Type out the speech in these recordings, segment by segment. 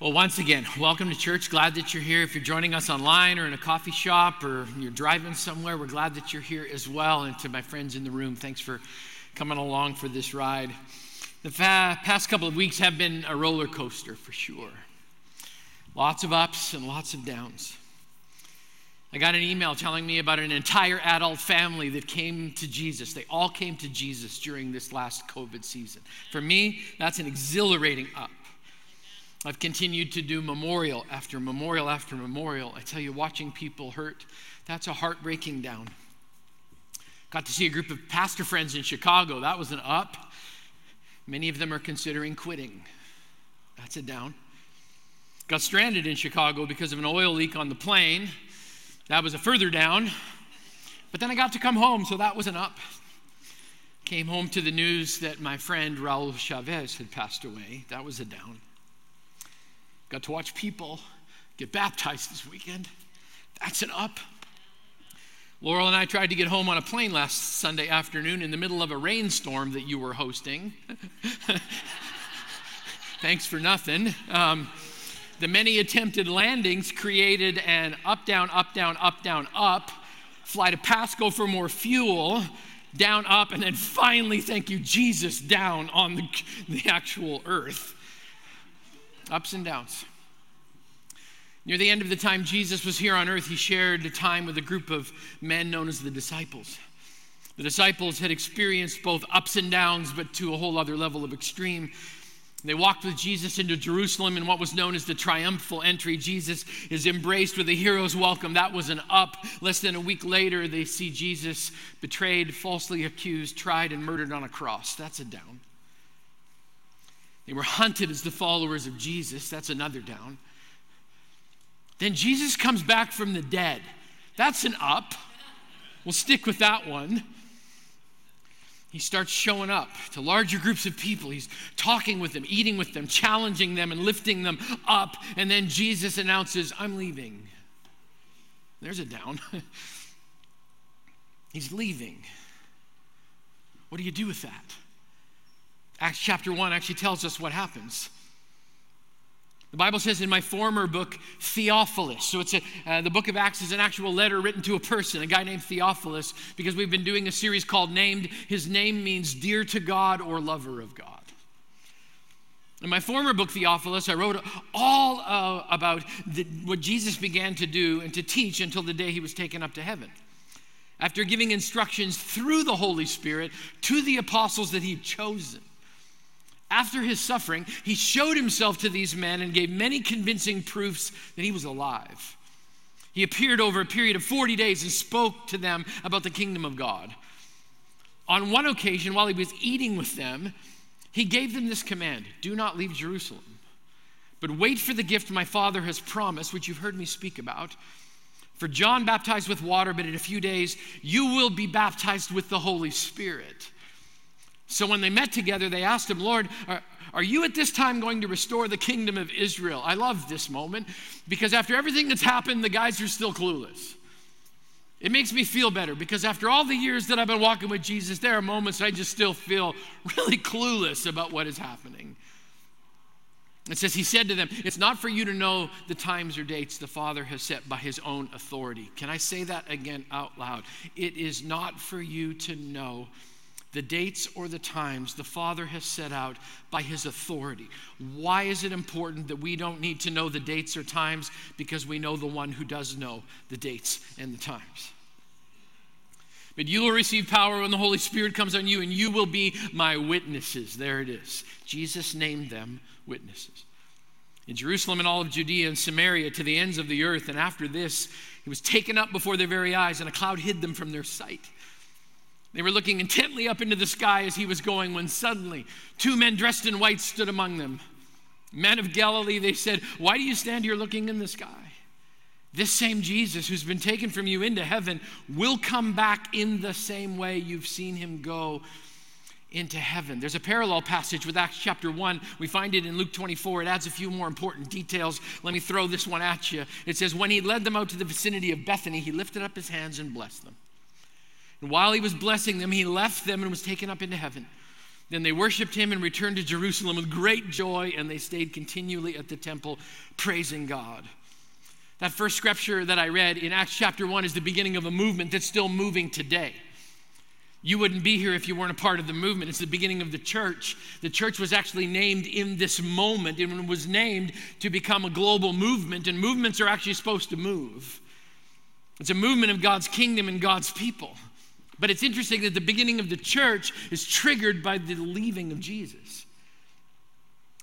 Well, once again, welcome to church. Glad that you're here. If you're joining us online or in a coffee shop or you're driving somewhere, we're glad that you're here as well. And to my friends in the room, thanks for coming along for this ride. The fa- past couple of weeks have been a roller coaster for sure. Lots of ups and lots of downs. I got an email telling me about an entire adult family that came to Jesus. They all came to Jesus during this last COVID season. For me, that's an exhilarating up. I've continued to do memorial after memorial after memorial. I tell you, watching people hurt, that's a heartbreaking down. Got to see a group of pastor friends in Chicago. That was an up. Many of them are considering quitting. That's a down. Got stranded in Chicago because of an oil leak on the plane. That was a further down. But then I got to come home, so that was an up. Came home to the news that my friend Raul Chavez had passed away. That was a down. Got to watch people get baptized this weekend. That's an up. Laurel and I tried to get home on a plane last Sunday afternoon in the middle of a rainstorm that you were hosting. Thanks for nothing. Um, the many attempted landings created an up, down, up, down, up, down, up. Fly to Pasco for more fuel, down, up, and then finally, thank you, Jesus, down on the, the actual earth ups and downs. Near the end of the time Jesus was here on earth, he shared a time with a group of men known as the disciples. The disciples had experienced both ups and downs, but to a whole other level of extreme. They walked with Jesus into Jerusalem in what was known as the triumphal entry. Jesus is embraced with a hero's welcome. That was an up. Less than a week later, they see Jesus betrayed, falsely accused, tried, and murdered on a cross. That's a down. They were hunted as the followers of Jesus. That's another down. Then Jesus comes back from the dead. That's an up. We'll stick with that one. He starts showing up to larger groups of people. He's talking with them, eating with them, challenging them, and lifting them up. And then Jesus announces, I'm leaving. There's a down. He's leaving. What do you do with that? Acts chapter 1 actually tells us what happens. The Bible says in my former book, Theophilus. So it's a, uh, the book of Acts is an actual letter written to a person, a guy named Theophilus, because we've been doing a series called Named. His name means dear to God or lover of God. In my former book, Theophilus, I wrote all uh, about the, what Jesus began to do and to teach until the day he was taken up to heaven. After giving instructions through the Holy Spirit to the apostles that he'd chosen. After his suffering, he showed himself to these men and gave many convincing proofs that he was alive. He appeared over a period of 40 days and spoke to them about the kingdom of God. On one occasion, while he was eating with them, he gave them this command Do not leave Jerusalem, but wait for the gift my Father has promised, which you've heard me speak about. For John baptized with water, but in a few days you will be baptized with the Holy Spirit. So when they met together, they asked him, Lord, are, are you at this time going to restore the kingdom of Israel? I love this moment because after everything that's happened, the guys are still clueless. It makes me feel better because after all the years that I've been walking with Jesus, there are moments I just still feel really clueless about what is happening. It says, He said to them, It's not for you to know the times or dates the Father has set by His own authority. Can I say that again out loud? It is not for you to know the dates or the times the Father has set out by His authority. Why is it important that we don't need to know the dates or times? Because we know the one who does know the dates and the times. But you will receive power when the Holy Spirit comes on you, and you will be my witnesses. There it is. Jesus named them witnesses. In Jerusalem and all of Judea and Samaria to the ends of the earth. And after this, he was taken up before their very eyes, and a cloud hid them from their sight. They were looking intently up into the sky as he was going when suddenly two men dressed in white stood among them. Men of Galilee, they said, Why do you stand here looking in the sky? This same Jesus who's been taken from you into heaven will come back in the same way you've seen him go into heaven. There's a parallel passage with Acts chapter 1. We find it in Luke 24. It adds a few more important details. Let me throw this one at you. It says, When he led them out to the vicinity of Bethany, he lifted up his hands and blessed them. And while he was blessing them, he left them and was taken up into heaven. Then they worshiped him and returned to Jerusalem with great joy, and they stayed continually at the temple, praising God. That first scripture that I read in Acts chapter 1 is the beginning of a movement that's still moving today. You wouldn't be here if you weren't a part of the movement. It's the beginning of the church. The church was actually named in this moment and was named to become a global movement, and movements are actually supposed to move. It's a movement of God's kingdom and God's people. But it's interesting that the beginning of the church is triggered by the leaving of Jesus.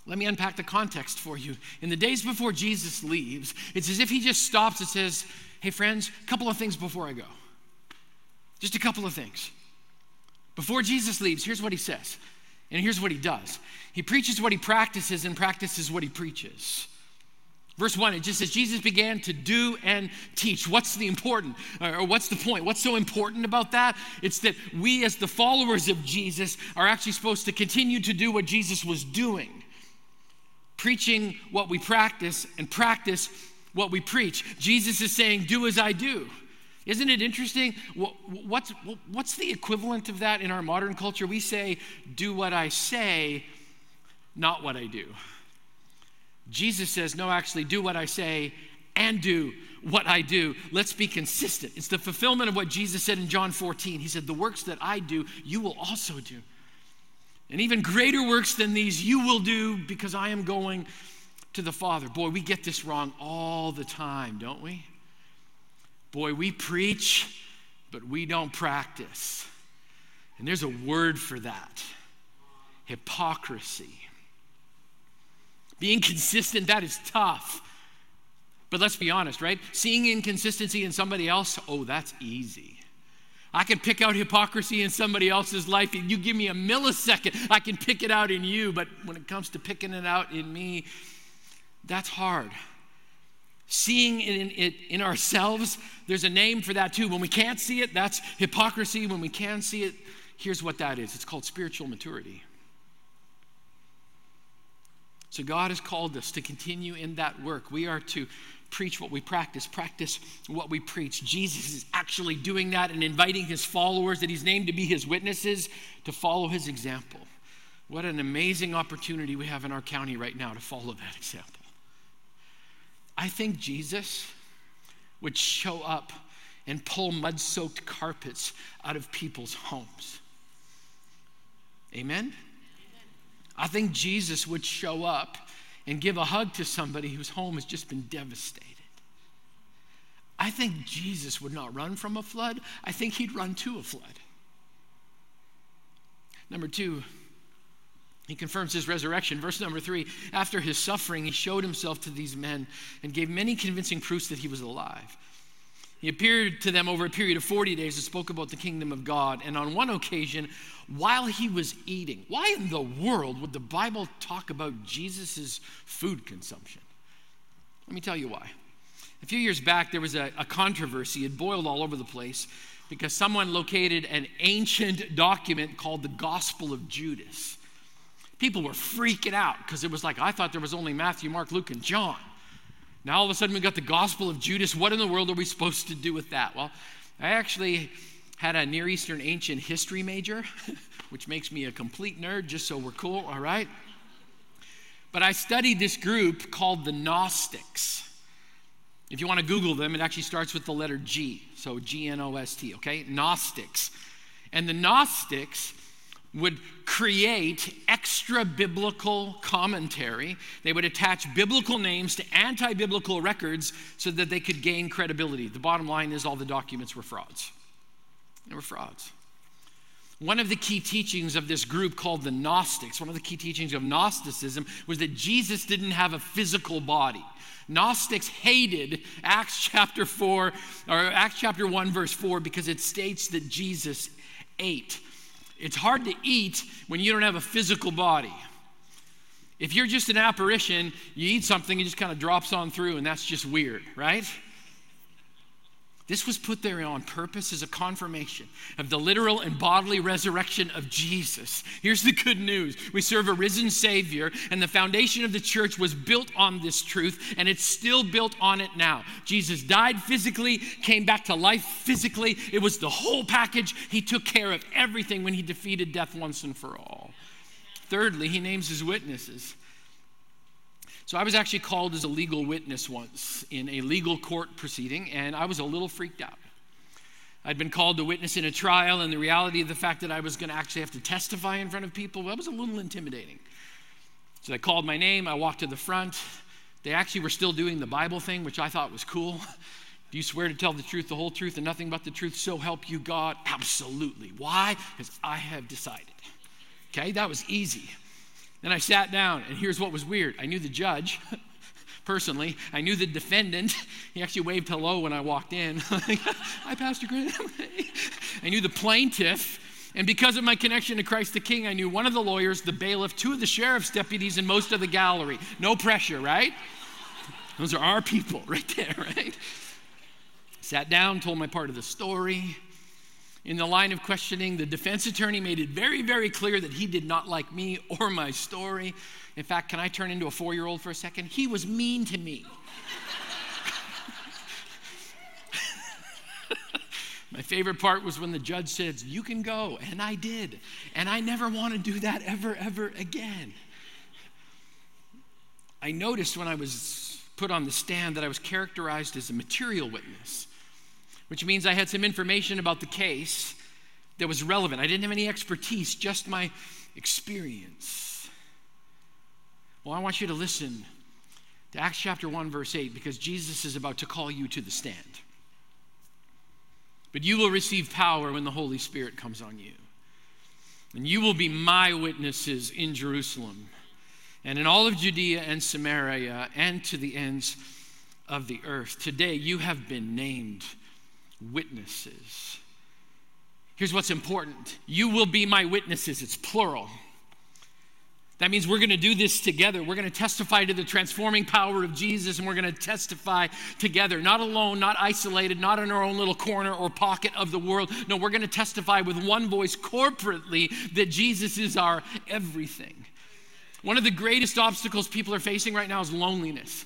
Let me unpack the context for you. In the days before Jesus leaves, it's as if he just stops and says, Hey, friends, a couple of things before I go. Just a couple of things. Before Jesus leaves, here's what he says, and here's what he does He preaches what he practices and practices what he preaches. Verse 1, it just says, Jesus began to do and teach. What's the important, or what's the point? What's so important about that? It's that we, as the followers of Jesus, are actually supposed to continue to do what Jesus was doing preaching what we practice and practice what we preach. Jesus is saying, Do as I do. Isn't it interesting? What's, what's the equivalent of that in our modern culture? We say, Do what I say, not what I do. Jesus says, No, actually, do what I say and do what I do. Let's be consistent. It's the fulfillment of what Jesus said in John 14. He said, The works that I do, you will also do. And even greater works than these you will do because I am going to the Father. Boy, we get this wrong all the time, don't we? Boy, we preach, but we don't practice. And there's a word for that hypocrisy. Being consistent, that is tough. But let's be honest, right? Seeing inconsistency in somebody else, oh, that's easy. I can pick out hypocrisy in somebody else's life. If You give me a millisecond, I can pick it out in you. But when it comes to picking it out in me, that's hard. Seeing it in, it in ourselves, there's a name for that too. When we can't see it, that's hypocrisy. When we can see it, here's what that is it's called spiritual maturity. So God has called us to continue in that work. We are to preach what we practice, practice what we preach. Jesus is actually doing that and inviting his followers that he's named to be his witnesses to follow his example. What an amazing opportunity we have in our county right now to follow that example. I think Jesus would show up and pull mud soaked carpets out of people's homes. Amen? I think Jesus would show up and give a hug to somebody whose home has just been devastated. I think Jesus would not run from a flood, I think he'd run to a flood. Number two, he confirms his resurrection. Verse number three after his suffering, he showed himself to these men and gave many convincing proofs that he was alive. He appeared to them over a period of 40 days and spoke about the kingdom of God. And on one occasion, while he was eating, why in the world would the Bible talk about Jesus' food consumption? Let me tell you why. A few years back, there was a, a controversy. It boiled all over the place because someone located an ancient document called the Gospel of Judas. People were freaking out because it was like, I thought there was only Matthew, Mark, Luke, and John. Now all of a sudden we've got the Gospel of Judas. What in the world are we supposed to do with that? Well, I actually had a Near Eastern ancient history major, which makes me a complete nerd, just so we're cool, all right? But I studied this group called the Gnostics. If you want to Google them, it actually starts with the letter G. So G N O S T, okay? Gnostics. And the Gnostics would create extra biblical commentary. They would attach biblical names to anti biblical records so that they could gain credibility. The bottom line is all the documents were frauds. They were frauds. One of the key teachings of this group called the Gnostics, one of the key teachings of Gnosticism, was that Jesus didn't have a physical body. Gnostics hated Acts chapter 4 or Acts chapter 1 verse 4 because it states that Jesus ate. It's hard to eat when you don't have a physical body. If you're just an apparition, you eat something, it just kind of drops on through, and that's just weird, right? This was put there on purpose as a confirmation of the literal and bodily resurrection of Jesus. Here's the good news we serve a risen Savior, and the foundation of the church was built on this truth, and it's still built on it now. Jesus died physically, came back to life physically. It was the whole package. He took care of everything when He defeated death once and for all. Thirdly, he names his witnesses. So I was actually called as a legal witness once in a legal court proceeding, and I was a little freaked out. I'd been called to witness in a trial, and the reality of the fact that I was going to actually have to testify in front of people, that was a little intimidating. So they called my name, I walked to the front. They actually were still doing the Bible thing, which I thought was cool. Do you swear to tell the truth, the whole truth, and nothing but the truth, so help you God? Absolutely. Why? Because I have decided. Okay, that was easy. Then I sat down, and here's what was weird I knew the judge personally, I knew the defendant. He actually waved hello when I walked in. Hi, Pastor Graham. I knew the plaintiff. And because of my connection to Christ the King, I knew one of the lawyers, the bailiff, two of the sheriff's deputies, and most of the gallery. No pressure, right? Those are our people right there, right? Sat down, told my part of the story. In the line of questioning, the defense attorney made it very, very clear that he did not like me or my story. In fact, can I turn into a four year old for a second? He was mean to me. My favorite part was when the judge said, You can go. And I did. And I never want to do that ever, ever again. I noticed when I was put on the stand that I was characterized as a material witness which means I had some information about the case that was relevant. I didn't have any expertise, just my experience. Well, I want you to listen to Acts chapter 1, verse 8, because Jesus is about to call you to the stand. But you will receive power when the Holy Spirit comes on you. And you will be my witnesses in Jerusalem and in all of Judea and Samaria and to the ends of the earth. Today you have been named witnesses. Here's what's important you will be my witnesses, it's plural. That means we're going to do this together. We're going to testify to the transforming power of Jesus, and we're going to testify together, not alone, not isolated, not in our own little corner or pocket of the world. No, we're going to testify with one voice corporately that Jesus is our everything. One of the greatest obstacles people are facing right now is loneliness.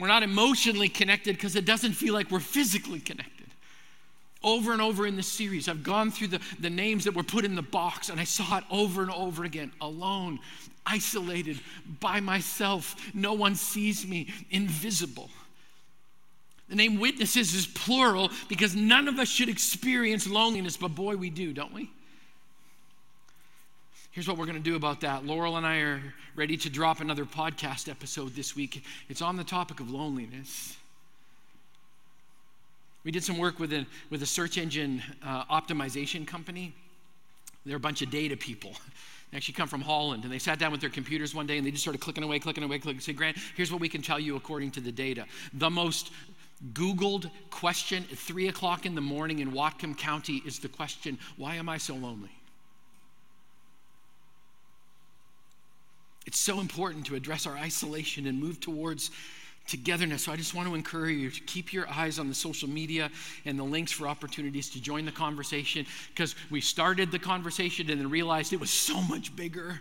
We're not emotionally connected because it doesn't feel like we're physically connected. Over and over in this series, I've gone through the, the names that were put in the box and I saw it over and over again alone, isolated, by myself. No one sees me, invisible. The name witnesses is plural because none of us should experience loneliness, but boy, we do, don't we? Here's what we're going to do about that. Laurel and I are ready to drop another podcast episode this week. It's on the topic of loneliness. We did some work with a, with a search engine uh, optimization company. They're a bunch of data people. They actually come from Holland, and they sat down with their computers one day and they just started clicking away, clicking away, clicking. Say, Grant, here's what we can tell you according to the data. The most Googled question at three o'clock in the morning in Whatcom County is the question, Why am I so lonely? It's so important to address our isolation and move towards togetherness. So I just want to encourage you to keep your eyes on the social media and the links for opportunities to join the conversation because we started the conversation and then realized it was so much bigger.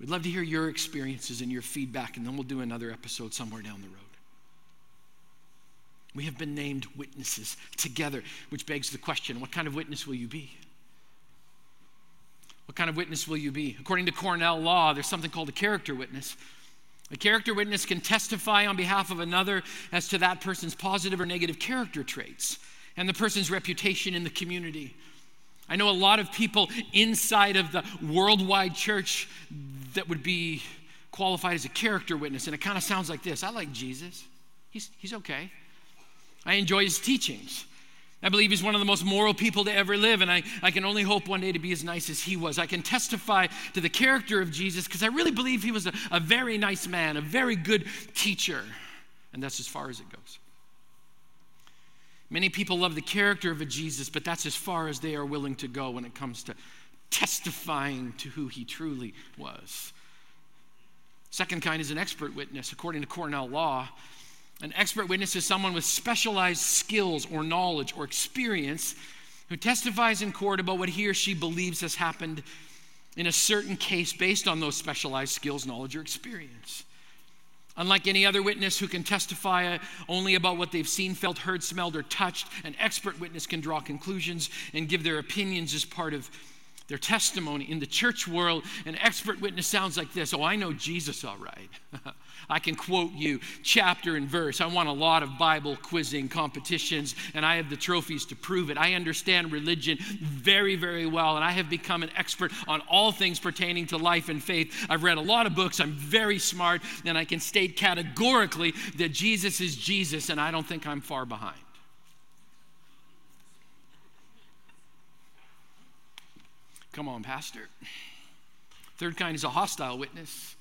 We'd love to hear your experiences and your feedback, and then we'll do another episode somewhere down the road. We have been named witnesses together, which begs the question what kind of witness will you be? Kind of witness will you be? According to Cornell law, there's something called a character witness. A character witness can testify on behalf of another as to that person's positive or negative character traits and the person's reputation in the community. I know a lot of people inside of the worldwide church that would be qualified as a character witness, and it kind of sounds like this I like Jesus, he's, he's okay. I enjoy his teachings. I believe he's one of the most moral people to ever live, and I, I can only hope one day to be as nice as he was. I can testify to the character of Jesus because I really believe he was a, a very nice man, a very good teacher, and that's as far as it goes. Many people love the character of a Jesus, but that's as far as they are willing to go when it comes to testifying to who he truly was. Second kind is an expert witness. According to Cornell law, an expert witness is someone with specialized skills or knowledge or experience who testifies in court about what he or she believes has happened in a certain case based on those specialized skills, knowledge, or experience. Unlike any other witness who can testify only about what they've seen, felt, heard, smelled, or touched, an expert witness can draw conclusions and give their opinions as part of Their testimony in the church world, an expert witness sounds like this Oh, I know Jesus all right. I can quote you chapter and verse. I won a lot of Bible quizzing competitions, and I have the trophies to prove it. I understand religion very, very well, and I have become an expert on all things pertaining to life and faith. I've read a lot of books. I'm very smart, and I can state categorically that Jesus is Jesus, and I don't think I'm far behind. Come on, Pastor. Third kind is a hostile witness.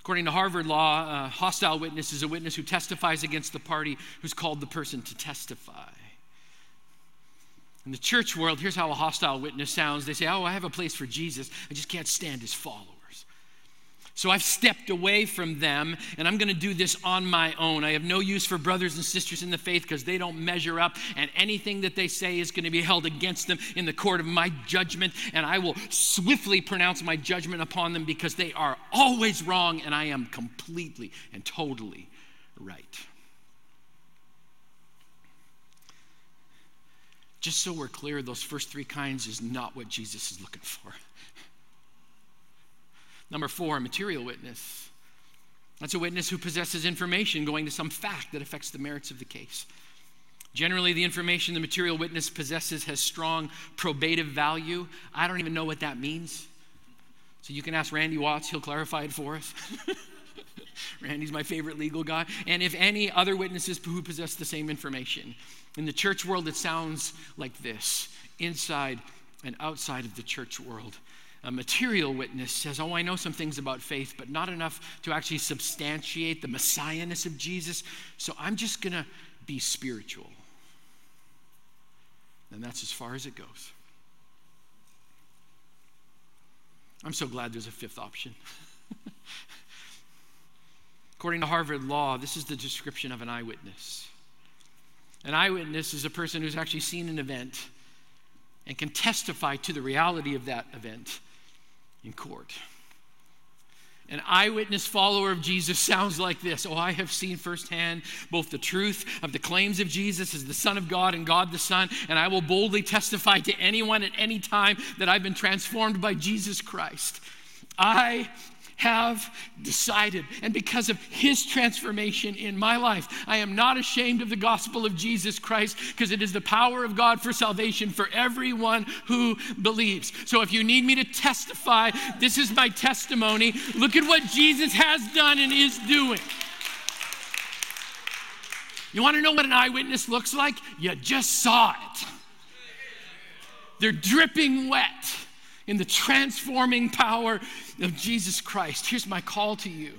According to Harvard law, a hostile witness is a witness who testifies against the party who's called the person to testify. In the church world, here's how a hostile witness sounds. They say, Oh, I have a place for Jesus. I just can't stand his followers. So I've stepped away from them and I'm going to do this on my own. I have no use for brothers and sisters in the faith because they don't measure up, and anything that they say is going to be held against them in the court of my judgment, and I will swiftly pronounce my judgment upon them because they are always wrong and I am completely and totally right. Just so we're clear, those first three kinds is not what Jesus is looking for. Number four, a material witness. That's a witness who possesses information going to some fact that affects the merits of the case. Generally, the information the material witness possesses has strong probative value. I don't even know what that means. So you can ask Randy Watts, he'll clarify it for us. Randy's my favorite legal guy. And if any other witnesses who possess the same information. In the church world, it sounds like this inside and outside of the church world a material witness says, Oh, I know some things about faith, but not enough to actually substantiate the messiahness of Jesus. So I'm just going to be spiritual. And that's as far as it goes. I'm so glad there's a fifth option. According to Harvard law, this is the description of an eyewitness. An eyewitness is a person who's actually seen an event and can testify to the reality of that event in court. An eyewitness follower of Jesus sounds like this Oh, I have seen firsthand both the truth of the claims of Jesus as the Son of God and God the Son, and I will boldly testify to anyone at any time that I've been transformed by Jesus Christ. I have decided. And because of his transformation in my life, I am not ashamed of the gospel of Jesus Christ because it is the power of God for salvation for everyone who believes. So if you need me to testify, this is my testimony. Look at what Jesus has done and is doing. You want to know what an eyewitness looks like? You just saw it. They're dripping wet in the transforming power of Jesus Christ. Here's my call to you.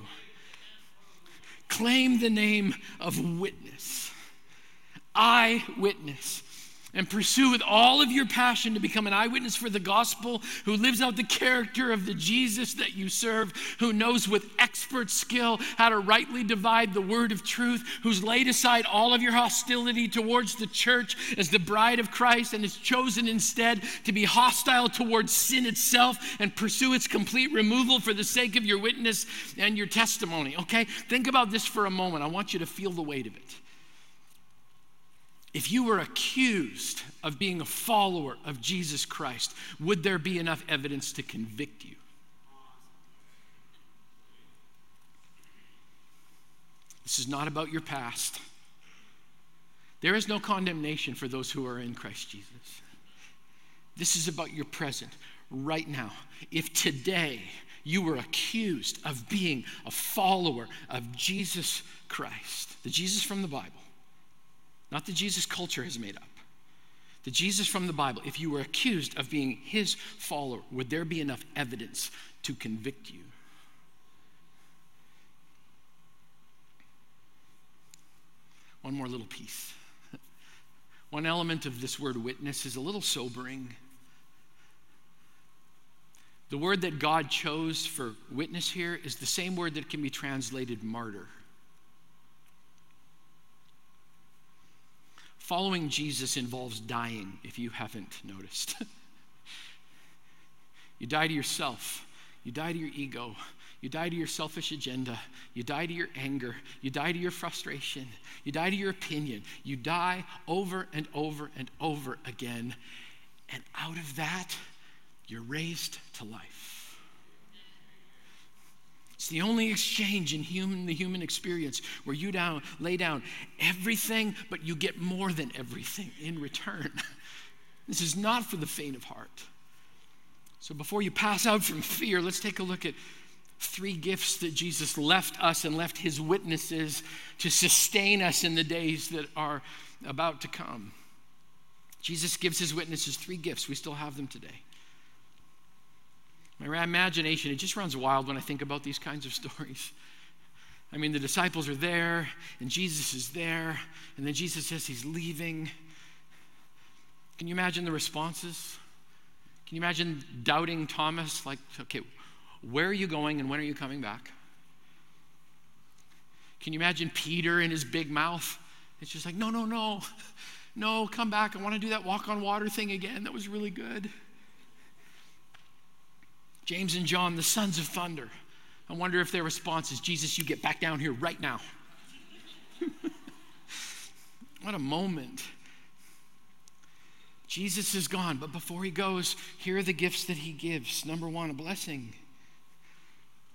Claim the name of witness, eyewitness and pursue with all of your passion to become an eyewitness for the gospel who lives out the character of the Jesus that you serve, who knows with expert skill how to rightly divide the word of truth, who's laid aside all of your hostility towards the church as the bride of Christ and has chosen instead to be hostile towards sin itself and pursue its complete removal for the sake of your witness and your testimony. Okay? Think about this for a moment. I want you to feel the weight of it if you were accused of being a follower of Jesus Christ, would there be enough evidence to convict you? This is not about your past. There is no condemnation for those who are in Christ Jesus. This is about your present, right now. If today you were accused of being a follower of Jesus Christ, the Jesus from the Bible, not the Jesus culture has made up. The Jesus from the Bible, if you were accused of being his follower, would there be enough evidence to convict you? One more little piece. One element of this word witness is a little sobering. The word that God chose for witness here is the same word that can be translated martyr. Following Jesus involves dying, if you haven't noticed. you die to yourself, you die to your ego, you die to your selfish agenda, you die to your anger, you die to your frustration, you die to your opinion, you die over and over and over again. And out of that you're raised to life. It's the only exchange in human, the human experience where you down, lay down everything, but you get more than everything in return. This is not for the faint of heart. So before you pass out from fear, let's take a look at three gifts that Jesus left us and left his witnesses to sustain us in the days that are about to come. Jesus gives his witnesses three gifts. We still have them today. My imagination, it just runs wild when I think about these kinds of stories. I mean, the disciples are there, and Jesus is there, and then Jesus says he's leaving. Can you imagine the responses? Can you imagine doubting Thomas? Like, okay, where are you going and when are you coming back? Can you imagine Peter in his big mouth? It's just like, no, no, no, no, come back. I want to do that walk on water thing again. That was really good. James and John, the sons of thunder. I wonder if their response is, Jesus, you get back down here right now. what a moment. Jesus is gone, but before he goes, here are the gifts that he gives. Number one, a blessing.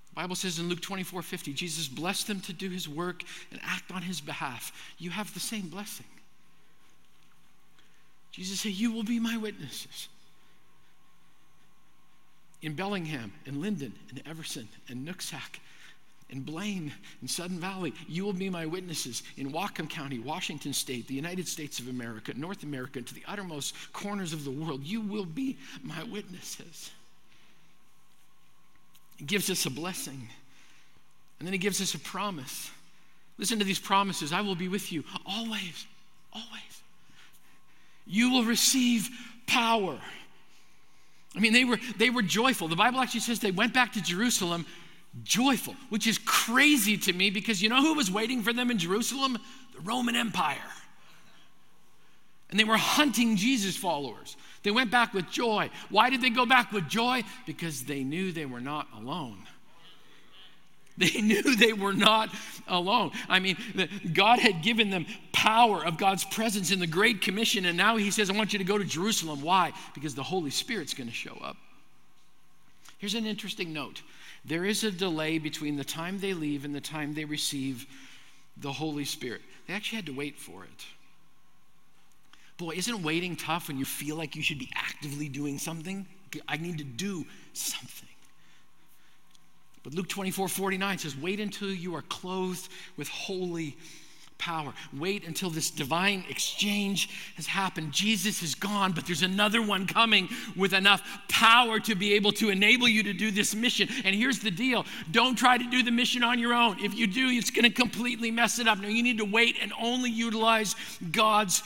The Bible says in Luke 24 50, Jesus blessed them to do his work and act on his behalf. You have the same blessing. Jesus said, You will be my witnesses. In Bellingham, in Lynden, in Everson, in Nooksack, in Blaine, in Sudden Valley. You will be my witnesses in Whatcom County, Washington State, the United States of America, North America, to the uttermost corners of the world. You will be my witnesses. He gives us a blessing, and then he gives us a promise. Listen to these promises I will be with you always, always. You will receive power. I mean, they were, they were joyful. The Bible actually says they went back to Jerusalem joyful, which is crazy to me because you know who was waiting for them in Jerusalem? The Roman Empire. And they were hunting Jesus followers. They went back with joy. Why did they go back with joy? Because they knew they were not alone. They knew they were not alone. I mean, God had given them power of God's presence in the Great Commission, and now He says, I want you to go to Jerusalem. Why? Because the Holy Spirit's going to show up. Here's an interesting note there is a delay between the time they leave and the time they receive the Holy Spirit. They actually had to wait for it. Boy, isn't waiting tough when you feel like you should be actively doing something? I need to do something. But Luke 24 49 says, Wait until you are clothed with holy power. Wait until this divine exchange has happened. Jesus is gone, but there's another one coming with enough power to be able to enable you to do this mission. And here's the deal don't try to do the mission on your own. If you do, it's going to completely mess it up. No, you need to wait and only utilize God's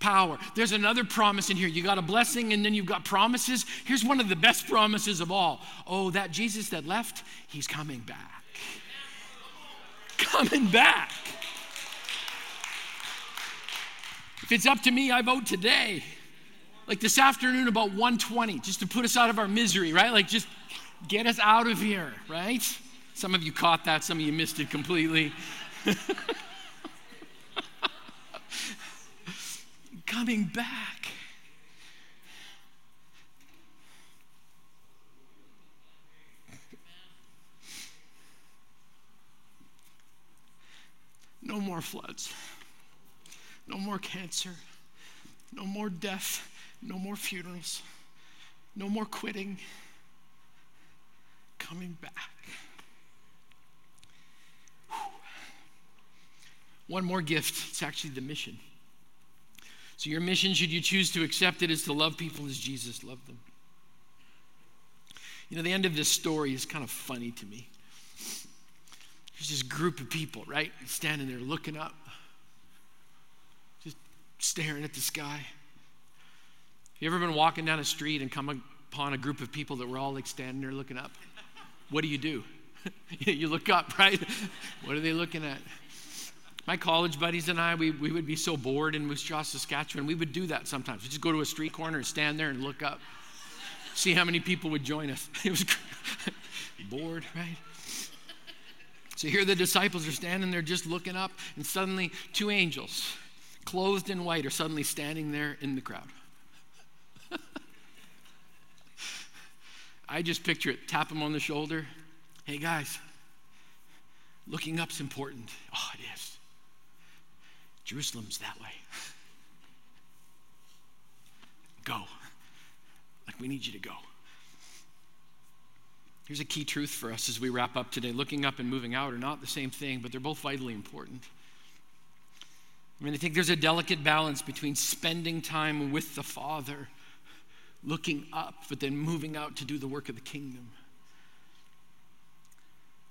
power. There's another promise in here. You got a blessing and then you've got promises. Here's one of the best promises of all. Oh, that Jesus that left, he's coming back. Coming back. If it's up to me, I vote today. Like this afternoon about 120, just to put us out of our misery, right? Like just get us out of here, right? Some of you caught that, some of you missed it completely. Coming back. No more floods. No more cancer. No more death. No more funerals. No more quitting. Coming back. One more gift. It's actually the mission. So, your mission, should you choose to accept it, is to love people as Jesus loved them. You know, the end of this story is kind of funny to me. There's this group of people, right, standing there looking up staring at the sky. You ever been walking down a street and come upon a group of people that were all like standing there looking up? What do you do? you look up, right? what are they looking at? My college buddies and I, we, we would be so bored in Moose Jaw, Saskatchewan. We would do that sometimes. We'd just go to a street corner and stand there and look up, see how many people would join us. It was bored, right? So here the disciples are standing there just looking up, and suddenly two angels clothed in white, are suddenly standing there in the crowd. I just picture it tap them on the shoulder. Hey, guys, looking up's important. Oh, it is. Jerusalem's that way. Go. Like, we need you to go. Here's a key truth for us as we wrap up today. Looking up and moving out are not the same thing, but they're both vitally important. I mean, I think there's a delicate balance between spending time with the Father, looking up, but then moving out to do the work of the kingdom.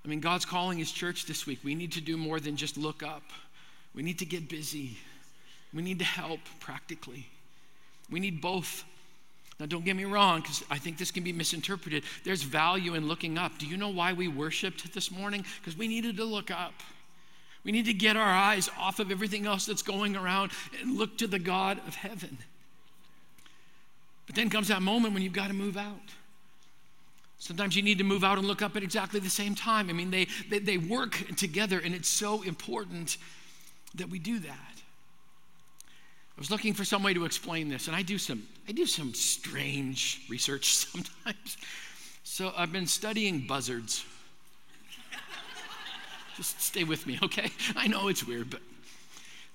I mean, God's calling His church this week. We need to do more than just look up, we need to get busy, we need to help practically. We need both. Now, don't get me wrong, because I think this can be misinterpreted. There's value in looking up. Do you know why we worshiped this morning? Because we needed to look up. We need to get our eyes off of everything else that's going around and look to the God of heaven. But then comes that moment when you've got to move out. Sometimes you need to move out and look up at exactly the same time. I mean, they, they, they work together, and it's so important that we do that. I was looking for some way to explain this, and I do some I do some strange research sometimes. So I've been studying buzzards. Just stay with me, okay? I know it's weird, but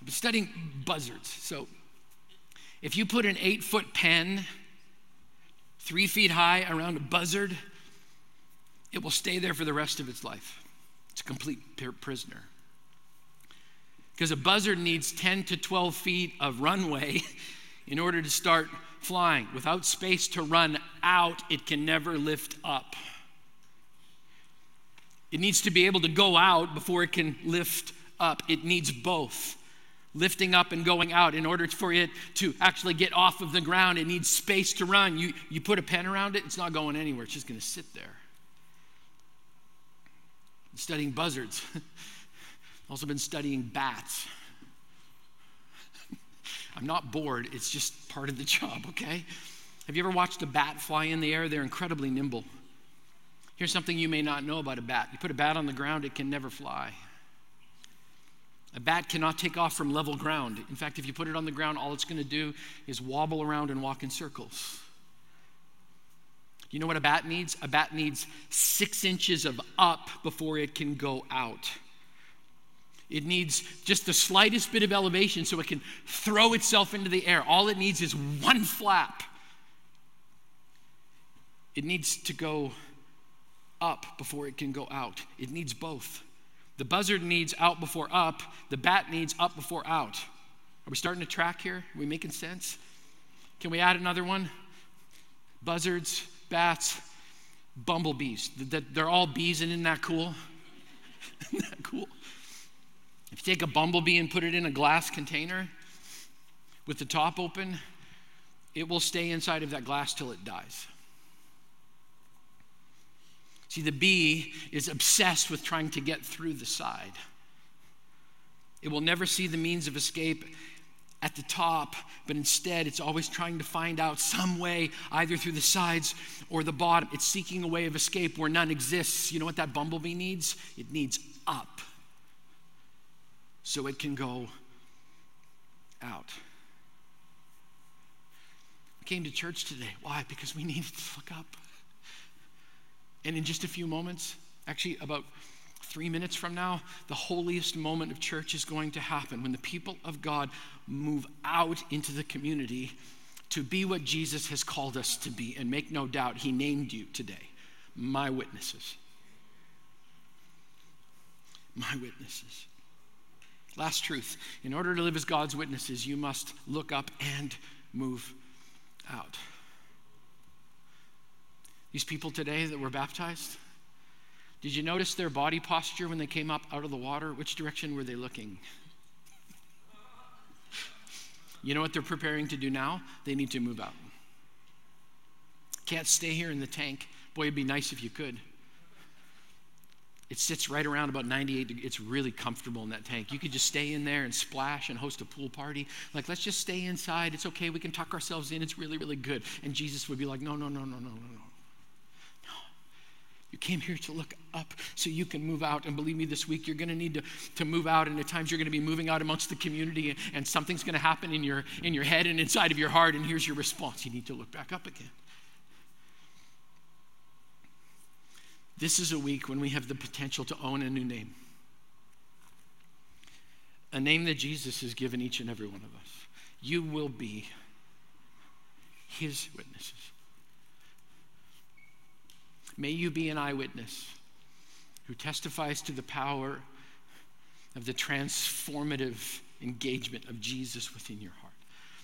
I've been studying buzzards. So if you put an eight foot pen three feet high around a buzzard, it will stay there for the rest of its life. It's a complete prisoner because a buzzard needs 10 to 12 feet of runway in order to start flying. Without space to run out, it can never lift up. It needs to be able to go out before it can lift up. It needs both lifting up and going out. In order for it to actually get off of the ground, it needs space to run. You, you put a pen around it, it's not going anywhere, it's just going to sit there. I'm studying buzzards. Also, been studying bats. I'm not bored, it's just part of the job, okay? Have you ever watched a bat fly in the air? They're incredibly nimble. Here's something you may not know about a bat you put a bat on the ground, it can never fly. A bat cannot take off from level ground. In fact, if you put it on the ground, all it's going to do is wobble around and walk in circles. You know what a bat needs? A bat needs six inches of up before it can go out. It needs just the slightest bit of elevation so it can throw itself into the air. All it needs is one flap. It needs to go up before it can go out. It needs both. The buzzard needs out before up, the bat needs up before out. Are we starting to track here? Are we making sense? Can we add another one? Buzzards, bats, bumblebees. They're all bees, and isn't that cool? isn't that cool? If you take a bumblebee and put it in a glass container with the top open, it will stay inside of that glass till it dies. See, the bee is obsessed with trying to get through the side. It will never see the means of escape at the top, but instead it's always trying to find out some way, either through the sides or the bottom. It's seeking a way of escape where none exists. You know what that bumblebee needs? It needs up so it can go out. I came to church today. Why? Because we needed to look up. And in just a few moments, actually, about three minutes from now, the holiest moment of church is going to happen when the people of God move out into the community to be what Jesus has called us to be. And make no doubt, He named you today my witnesses. My witnesses. Last truth in order to live as God's witnesses, you must look up and move out. These people today that were baptized, did you notice their body posture when they came up out of the water? Which direction were they looking? You know what they're preparing to do now? They need to move out. Can't stay here in the tank. Boy, it'd be nice if you could. It sits right around about 98 degrees. It's really comfortable in that tank. You could just stay in there and splash and host a pool party. Like, let's just stay inside. It's okay. We can tuck ourselves in. It's really, really good. And Jesus would be like, no, no, no, no, no, no, no. You came here to look up so you can move out. And believe me, this week you're going to need to, to move out. And at times you're going to be moving out amongst the community, and, and something's going to happen in your, in your head and inside of your heart. And here's your response you need to look back up again. This is a week when we have the potential to own a new name. A name that Jesus has given each and every one of us. You will be his witnesses. May you be an eyewitness who testifies to the power of the transformative engagement of Jesus within your heart.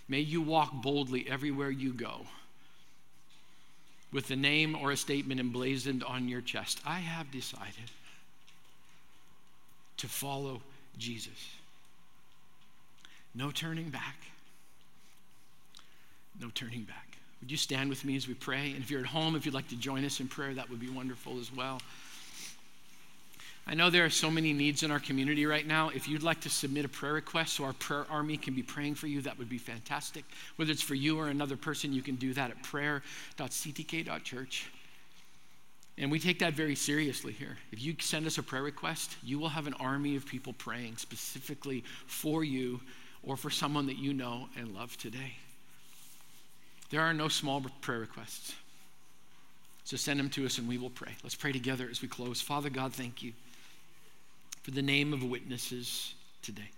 May you walk boldly everywhere you go with a name or a statement emblazoned on your chest. I have decided to follow Jesus. No turning back. No turning back. Would you stand with me as we pray? And if you're at home, if you'd like to join us in prayer, that would be wonderful as well. I know there are so many needs in our community right now. If you'd like to submit a prayer request so our prayer army can be praying for you, that would be fantastic. Whether it's for you or another person, you can do that at prayer.ctk.church. And we take that very seriously here. If you send us a prayer request, you will have an army of people praying specifically for you or for someone that you know and love today. There are no small prayer requests. So send them to us and we will pray. Let's pray together as we close. Father God, thank you for the name of witnesses today.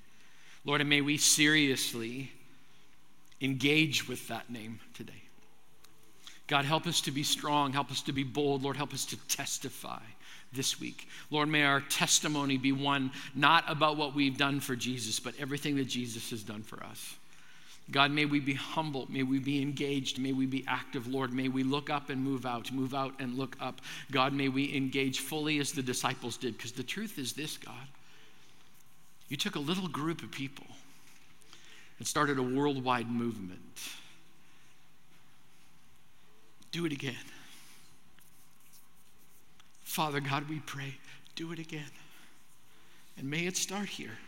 Lord, and may we seriously engage with that name today. God, help us to be strong. Help us to be bold. Lord, help us to testify this week. Lord, may our testimony be one not about what we've done for Jesus, but everything that Jesus has done for us. God, may we be humble. May we be engaged. May we be active, Lord. May we look up and move out, move out and look up. God, may we engage fully as the disciples did. Because the truth is this, God. You took a little group of people and started a worldwide movement. Do it again. Father God, we pray, do it again. And may it start here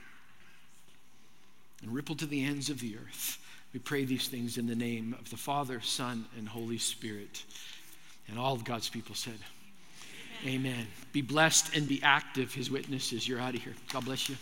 and ripple to the ends of the earth. We pray these things in the name of the Father, Son, and Holy Spirit. And all of God's people said, Amen. Amen. Be blessed and be active, his witnesses. You're out of here. God bless you.